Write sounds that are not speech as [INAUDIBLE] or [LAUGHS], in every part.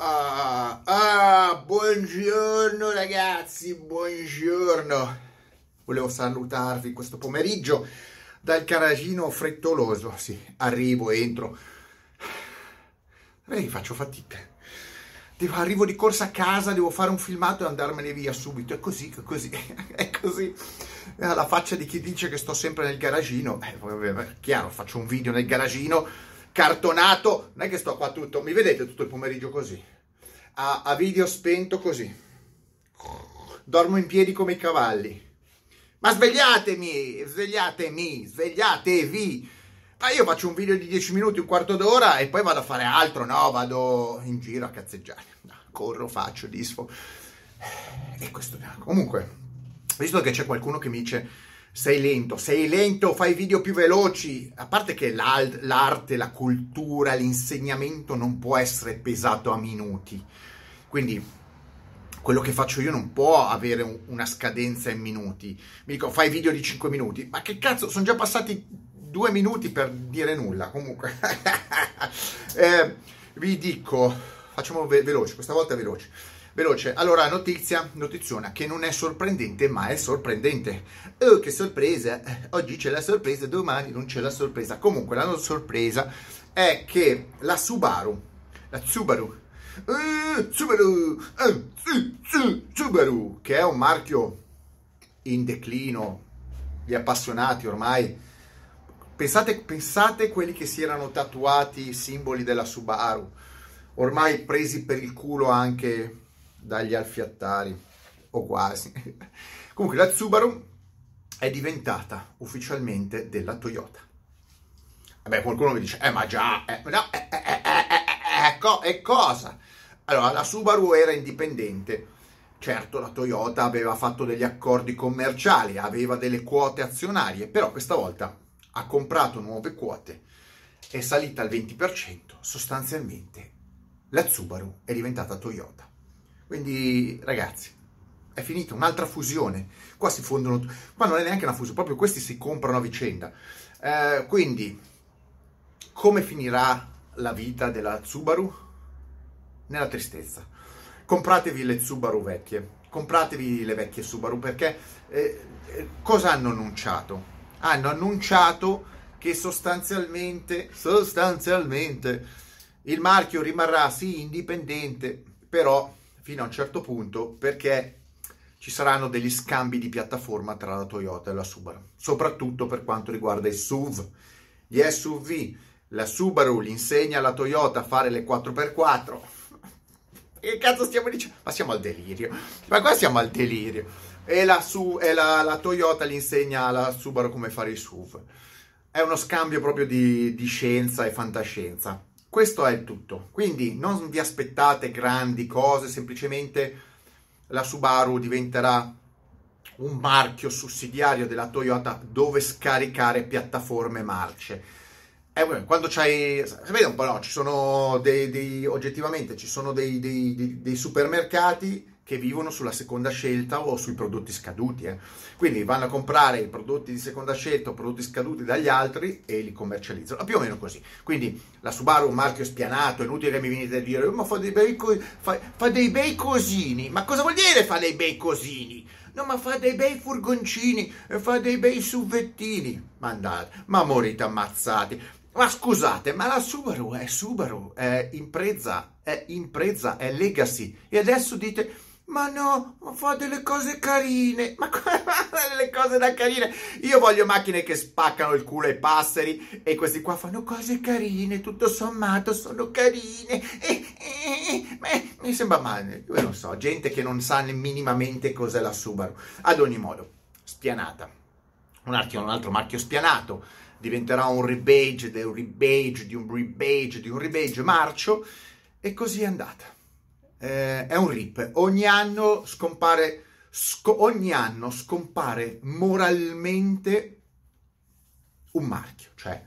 Ah, ah, buongiorno ragazzi, buongiorno. Volevo salutarvi questo pomeriggio dal garagino frettoloso. Sì, arrivo, entro. Vedi, faccio fatica. Devo, arrivo di corsa a casa, devo fare un filmato e andarmene via subito. È così, è così, [LAUGHS] è così. La faccia di chi dice che sto sempre nel garagino. Eh, chiaro, faccio un video nel garagino cartonato, non è che sto qua tutto, mi vedete tutto il pomeriggio così, a, a video spento così, dormo in piedi come i cavalli, ma svegliatemi, svegliatemi, svegliatevi, ma io faccio un video di 10 minuti, un quarto d'ora e poi vado a fare altro, no, vado in giro a cazzeggiare, no, corro, faccio, disfo, e questo, comunque, visto che c'è qualcuno che mi dice sei lento, sei lento, fai video più veloci. A parte che l'arte, la cultura, l'insegnamento non può essere pesato a minuti. Quindi quello che faccio io non può avere una scadenza in minuti. Mi dico, fai video di 5 minuti. Ma che cazzo, sono già passati due minuti per dire nulla. Comunque, [LAUGHS] eh, vi dico, facciamo ve- veloce, questa volta veloce. Veloce, allora notizia, notiziona che non è sorprendente ma è sorprendente. Oh che sorpresa, oggi c'è la sorpresa, domani non c'è la sorpresa. Comunque la sorpresa è che la Subaru, la Subaru, uh, Subaru, uh, Subaru, che è un marchio in declino, gli appassionati ormai, pensate, pensate quelli che si erano tatuati i simboli della Subaru, ormai presi per il culo anche dagli alfiattari, o quasi. [LAUGHS] Comunque la Subaru è diventata ufficialmente della Toyota. Vabbè, qualcuno mi dice, eh ma già, eh, no, eh, eh, eh, co- e cosa? Allora, la Subaru era indipendente. Certo, la Toyota aveva fatto degli accordi commerciali, aveva delle quote azionarie, però questa volta ha comprato nuove quote, è salita al 20%, sostanzialmente la Subaru è diventata Toyota. Quindi, ragazzi, è finita un'altra fusione. Qua si fondono, qua non è neanche una fusione, proprio questi si comprano a vicenda. Eh, quindi, come finirà la vita della Subaru? Nella tristezza. Compratevi le Subaru vecchie, compratevi le vecchie Subaru perché eh, eh cosa hanno annunciato? Hanno annunciato che sostanzialmente, sostanzialmente il marchio rimarrà sì indipendente, però fino a un certo punto perché ci saranno degli scambi di piattaforma tra la Toyota e la Subaru, soprattutto per quanto riguarda i SUV, gli SUV. La Subaru gli insegna alla Toyota a fare le 4x4. [LAUGHS] Che cazzo stiamo dicendo? Ma siamo al delirio. Ma qua siamo al delirio. E la, su, e la, la Toyota gli insegna alla Subaru come fare i SUV. È uno scambio proprio di, di scienza e fantascienza. Questo è il tutto. Quindi non vi aspettate grandi cose, semplicemente la Subaru diventerà un marchio sussidiario della Toyota dove scaricare piattaforme marce. Eh, quando c'hai, vede un po', no, ci sono dei, dei oggettivamente, ci sono dei, dei, dei supermercati che vivono sulla seconda scelta o sui prodotti scaduti. Eh. Quindi vanno a comprare i prodotti di seconda scelta o prodotti scaduti dagli altri e li commercializzano. Più o meno così. Quindi la Subaru è un marchio spianato, è inutile che mi venite a dire ma fa dei, bei co- fa, fa dei bei cosini. Ma cosa vuol dire fa dei bei cosini? No, ma fa dei bei furgoncini, fa dei bei suvettini. Ma andate, ma morite ammazzati. Ma scusate, ma la Subaru è Subaru, è impresa, è impresa, è legacy. E adesso dite ma no, fa delle cose carine. Ma [LAUGHS] delle cose da carine. Io voglio macchine che spaccano il culo ai passeri e questi qua fanno cose carine, tutto sommato sono carine. E, e, e, mi sembra male, io non so, gente che non sa minimamente cos'è la Subaru. Ad ogni modo, spianata. Un altro, un altro marchio spianato diventerà un rebage, un rebage, di un rebage, di un rebage marcio e così è andata eh, è un RIP. Ogni anno scompare, sco- ogni anno scompare moralmente un marchio, cioè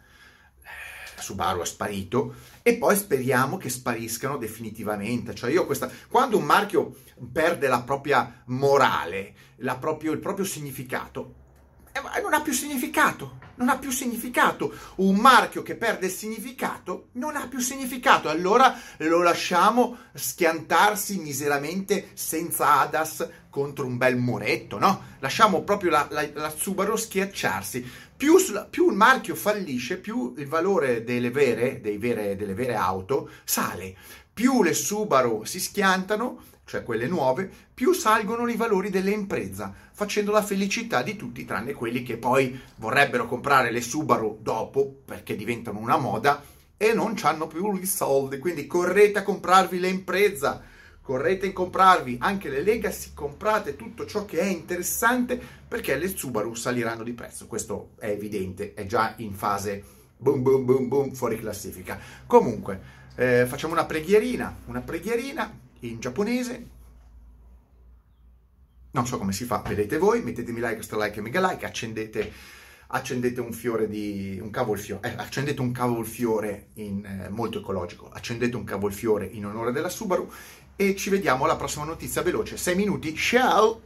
eh, Subaru è sparito e poi speriamo che spariscano definitivamente. Cioè io questa, quando un marchio perde la propria morale, la proprio, il proprio significato, eh, non ha più significato non ha più significato. Un marchio che perde il significato non ha più significato. Allora lo lasciamo schiantarsi miseramente senza Adas contro un bel muretto, no? Lasciamo proprio la, la, la Subaru schiacciarsi. Più, più, il marchio fallisce, più il valore delle vere, vere, delle vere auto sale. Più le Subaru si schiantano, cioè quelle nuove, più salgono i valori delle imprese, facendo la felicità di tutti, tranne quelli che poi vorrebbero comprare le Subaru dopo perché diventano una moda e non hanno più i soldi. Quindi correte a comprarvi le imprese, correte a comprarvi anche le Legacy, comprate tutto ciò che è interessante perché le Subaru saliranno di prezzo. Questo è evidente, è già in fase boom boom boom boom fuori classifica. Comunque, eh, facciamo una preghierina, una preghierina in giapponese. Non so come si fa, vedete voi, mettetemi like, stra like e mega like, accendete, accendete un fiore di... un cavolfiore, eh, accendete un cavolfiore in, eh, molto ecologico, accendete un cavolfiore in onore della Subaru e ci vediamo alla prossima notizia veloce, 6 minuti, ciao!